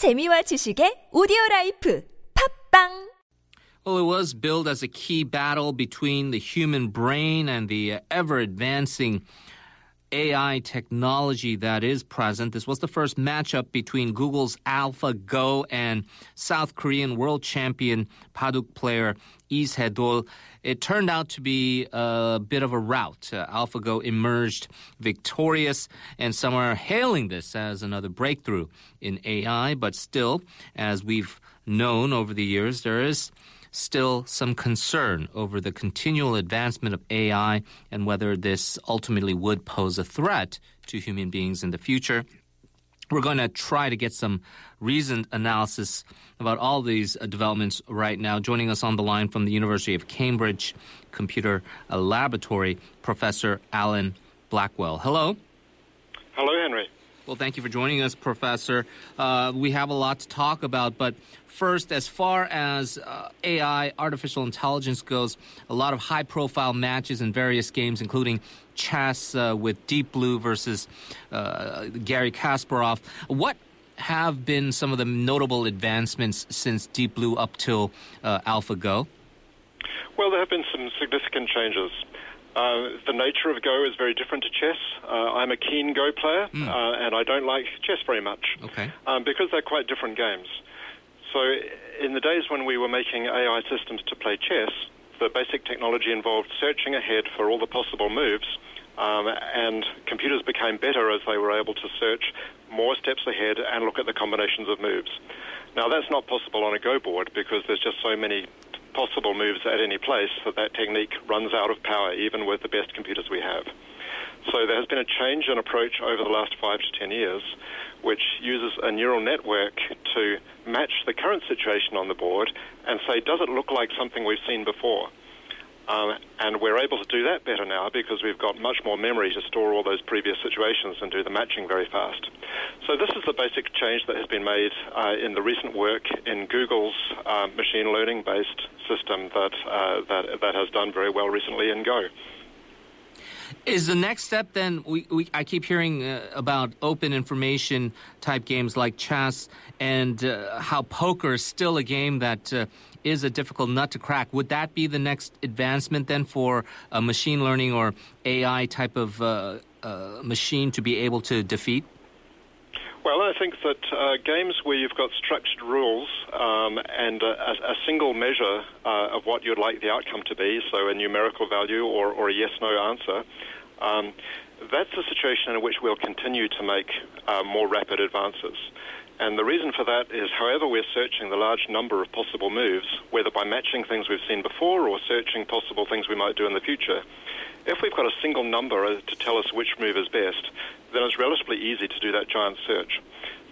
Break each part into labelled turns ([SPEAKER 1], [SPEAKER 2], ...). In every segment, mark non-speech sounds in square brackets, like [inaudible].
[SPEAKER 1] 재미와 지식의 오디오 라이프 팝빵
[SPEAKER 2] Well, it was billed as a key battle between the human brain and the ever advancing AI technology that is present. This was the first matchup between Google's AlphaGo and South Korean world champion Baduk player Lee Se-dol. It turned out to be a bit of a rout. Uh, AlphaGo emerged victorious, and some are hailing this as another breakthrough in AI. But still, as we've known over the years, there is still some concern over the continual advancement of AI and whether this ultimately would pose a threat to human beings in the future. We're going to try to get some reasoned analysis about all these uh, developments right now. Joining us on the line from the University of Cambridge Computer Laboratory, Professor Alan Blackwell. Hello.
[SPEAKER 3] Hello, Henry.
[SPEAKER 2] Well, thank you for joining us, Professor. Uh, we have a lot to talk about, but first, as far as uh, AI, artificial intelligence goes, a lot of high profile matches in various games, including chess uh, with Deep Blue versus uh, Garry Kasparov. What have been some of the notable advancements since Deep Blue up till uh, AlphaGo?
[SPEAKER 3] Well, there have been some significant changes. Uh, the nature of Go is very different to chess. Uh, I'm a keen Go player, mm. uh, and I don't like chess very much
[SPEAKER 2] okay.
[SPEAKER 3] um, because they're quite different games. So, in the days when we were making AI systems to play chess, the basic technology involved searching ahead for all the possible moves, um, and computers became better as they were able to search more steps ahead and look at the combinations of moves. Now, that's not possible on a Go board because there's just so many possible moves at any place that that technique runs out of power, even with the best computers we have. So there has been a change in approach over the last five to ten years, which uses a neural network to match the current situation on the board and say, does it look like something we've seen before? Um, and we're able to do that better now because we've got much more memory to store all those previous situations and do the matching very fast. So this is the basic change that has been made uh, in the recent work in Google's uh, machine learning-based system that, uh, that that has done very well recently in Go.
[SPEAKER 2] Is the next step then? We, we I keep hearing uh, about open information type games like chess and uh, how poker is still a game that uh, is a difficult nut to crack. Would that be the next advancement then for a machine learning or AI type of uh, uh, machine to be able to defeat?
[SPEAKER 3] Well, I think that uh, games where you've got structured rules um, and a, a, single measure uh, of what you'd like the outcome to be, so a numerical value or, or a yes no answer, um, that's a situation in which we'll continue to make uh, more rapid advances. And the reason for that is, however, we're searching the large number of possible moves, whether by matching things we've seen before or searching possible things we might do in the future, if we've got a single number to tell us which move is best, then it's relatively easy to do that giant search.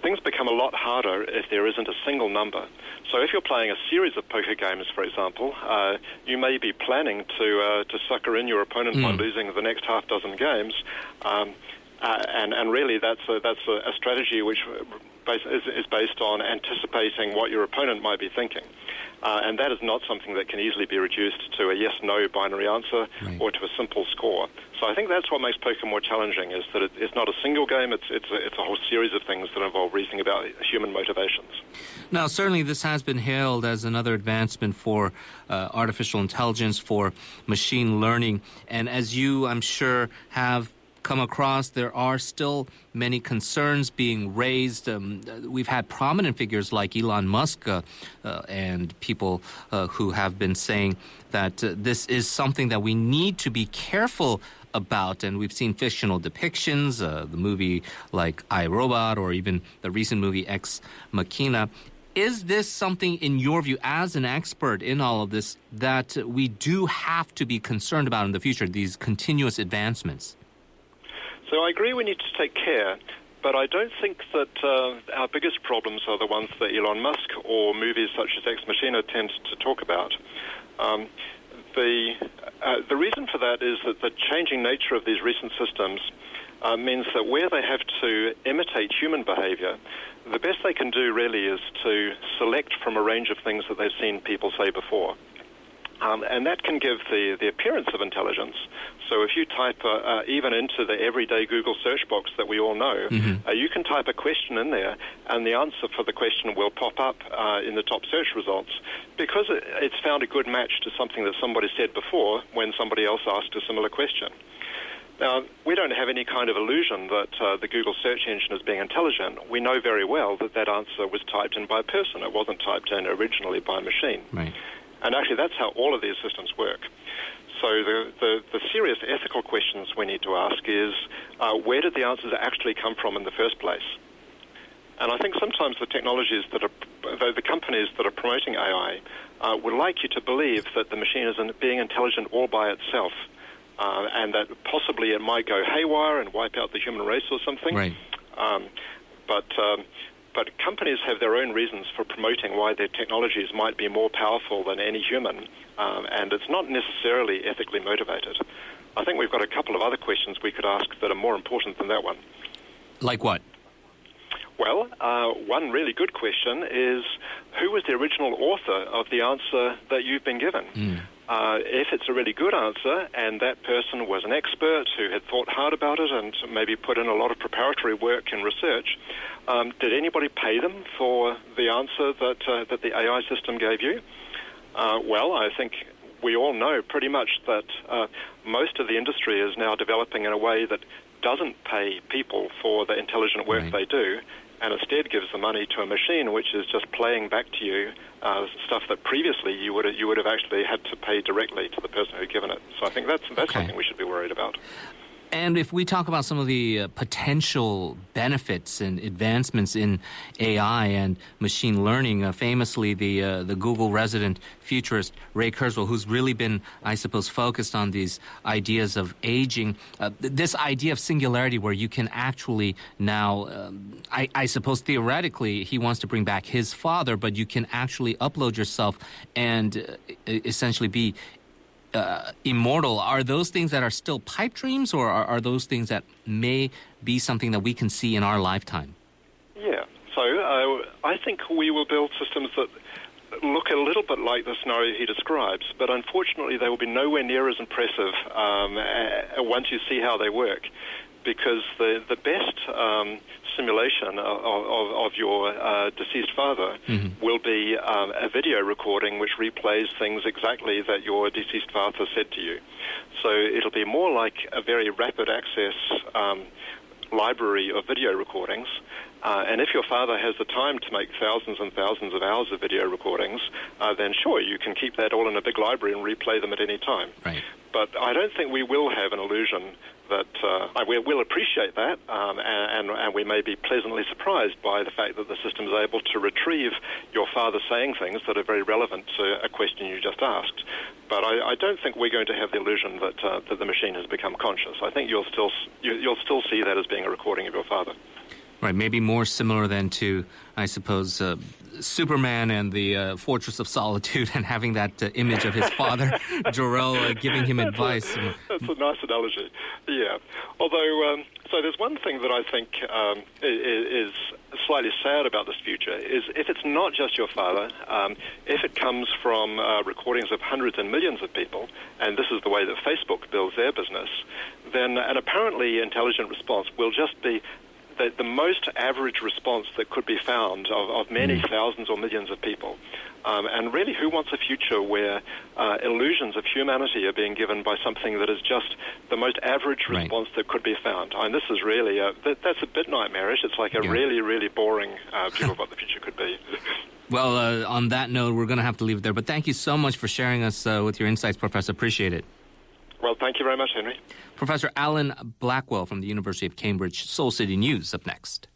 [SPEAKER 3] Things become a lot harder if there isn't a single number. So if you're playing a series of poker games, for example, uh, you may be planning to uh, to sucker in your opponent mm. by hmm. losing the next half dozen games. Um, uh, and, and really, that's a, that's a, a strategy which is, is based on anticipating what your opponent might be thinking. Uh, and that is not something that can easily be reduced to a yes-no binary answer right. or to a simple score. So I think that's what makes poker more challenging: is that it, it's not a single game; it's it's a, it's a whole series of things that involve reasoning about human motivations.
[SPEAKER 2] Now, certainly, this has been hailed as another advancement for uh, artificial intelligence, for machine learning, and as you, I'm sure, have come across, there are still many concerns being raised. Um, we've had prominent figures like Elon Musk uh, uh, and people uh, who have been saying that uh, this is something that we need to be careful about. And we've seen fictional depictions, uh, the movie like I Robot, or even the recent movie Ex Machina. Is this something, in your view, as an expert in all of this, that we do have to be concerned about in the future, these continuous advancements?
[SPEAKER 3] So I agree we need to take care, but I don't think that uh, our biggest problems are the ones that Elon Musk or movies such as Ex Machina tend to talk about. Um, the, uh, the reason for that is that the changing nature of these recent systems uh, means that where they have to imitate human behavior, the best they can do really is to select from a range of things that they've seen people say before. Um, and that can give the, the appearance of intelligence. So if you type uh, uh, even into the everyday Google search box that we all know, mm-hmm. uh, you can type a question in there, and the answer for the question will pop up uh, in the top search results because it, it's found a good match to something that somebody said before when somebody else asked a similar question. Now, we don't have any kind of illusion that uh, the Google search engine is being intelligent. We know very well that that answer was typed in by a person. It wasn't typed in originally by a machine.
[SPEAKER 2] Right.
[SPEAKER 3] And actually, that's how all of these systems work. So the, the, the serious ethical questions we need to ask is, uh, where did the answers actually come from in the first place? And I think sometimes the technologies that are, the, the companies that are promoting AI uh, would like you to believe that the machine is being intelligent all by itself. Uh, and that possibly it might go haywire and wipe out the human race or something.
[SPEAKER 2] Right. Um,
[SPEAKER 3] but um, but companies have their own reasons for promoting why their technologies might be more powerful than any human, um, and it's not necessarily ethically motivated. I think we've got a couple of other questions we could ask that are more important than that one.
[SPEAKER 2] Like what?
[SPEAKER 3] Well, uh, one really good question is who was the original author of the answer that you've been given? Mm. Uh, if it's a really good answer and that person was an expert who had thought hard about it and maybe put in a lot of preparatory work and research, um, did anybody pay them for the answer that uh, that the AI system gave you? Uh, well, I think we all know pretty much that uh, most of the industry is now developing in a way that doesn't pay people for the intelligent work right. they do and instead gives the money to a machine which is just playing back to you uh, stuff that previously you would you would have actually had to pay directly to the person who'd given it. So I think that's that's okay. something we should be worried about.
[SPEAKER 2] And if we talk about some of the uh, potential benefits and advancements in AI and machine learning, uh, famously the uh, the Google resident futurist Ray Kurzweil, who's really been, I suppose, focused on these ideas of aging, uh, this idea of singularity, where you can actually now, um, I, I suppose, theoretically, he wants to bring back his father, but you can actually upload yourself and uh, essentially be uh, immortal, are those things that are still pipe dreams, or are, are, those things that may be something that we can see in our lifetime?
[SPEAKER 3] Yeah. So uh, I think we will build systems that look a little bit like the scenario he describes, but unfortunately they will be nowhere near as impressive um, once you see how they work because the the best um, simulation of, of, of your uh, deceased father mm-hmm. will be um, a video recording which replays things exactly that your deceased father said to you. So it'll be more like a very rapid access um, library of video recordings. Uh, and if your father has the time to make thousands and thousands of hours of video recordings, uh, then sure, you can keep that all in a big library and replay them at any time.
[SPEAKER 2] Right.
[SPEAKER 3] But I don't think we will have an illusion that uh, we will appreciate that, um, and, and, we may be pleasantly surprised by the fact that the system is able to retrieve your father saying things that are very relevant to a question you just asked. But I, I don't think we're going to have the illusion that uh, that the machine has become conscious. I think you'll still you, you'll still see that as being a recording of your father.
[SPEAKER 2] Right, maybe more similar than to, I suppose, uh, Superman and the uh, Fortress of Solitude, [laughs] and having that uh, image of his father, [laughs] Jor-El, uh, giving him
[SPEAKER 3] that's
[SPEAKER 2] advice.
[SPEAKER 3] A, that's a nice analogy. Yeah. Although, um, so there's one thing that I think um, is slightly sad about this future is if it's not just your father, um, if it comes from uh, recordings of hundreds and millions of people, and this is the way that Facebook builds their business, then an apparently intelligent response will just be the, the most average response that could be found of, of many mm. thousands or millions of people. Um, and really, who wants a future where uh, illusions of humanity are being given by something that is just the most average response right. that could be found? I mean, this is really a, that, that's a bit nightmarish. It's like a yeah. really, really boring uh, view of [laughs] what the future could be.
[SPEAKER 2] Well, uh, on that note, we're going to have to leave it there. But thank you so much for sharing us uh, with your insights, Professor. Appreciate it.
[SPEAKER 3] Well, thank you very much, Henry.
[SPEAKER 2] Professor Alan Blackwell from the University of Cambridge, Seoul City News, up next.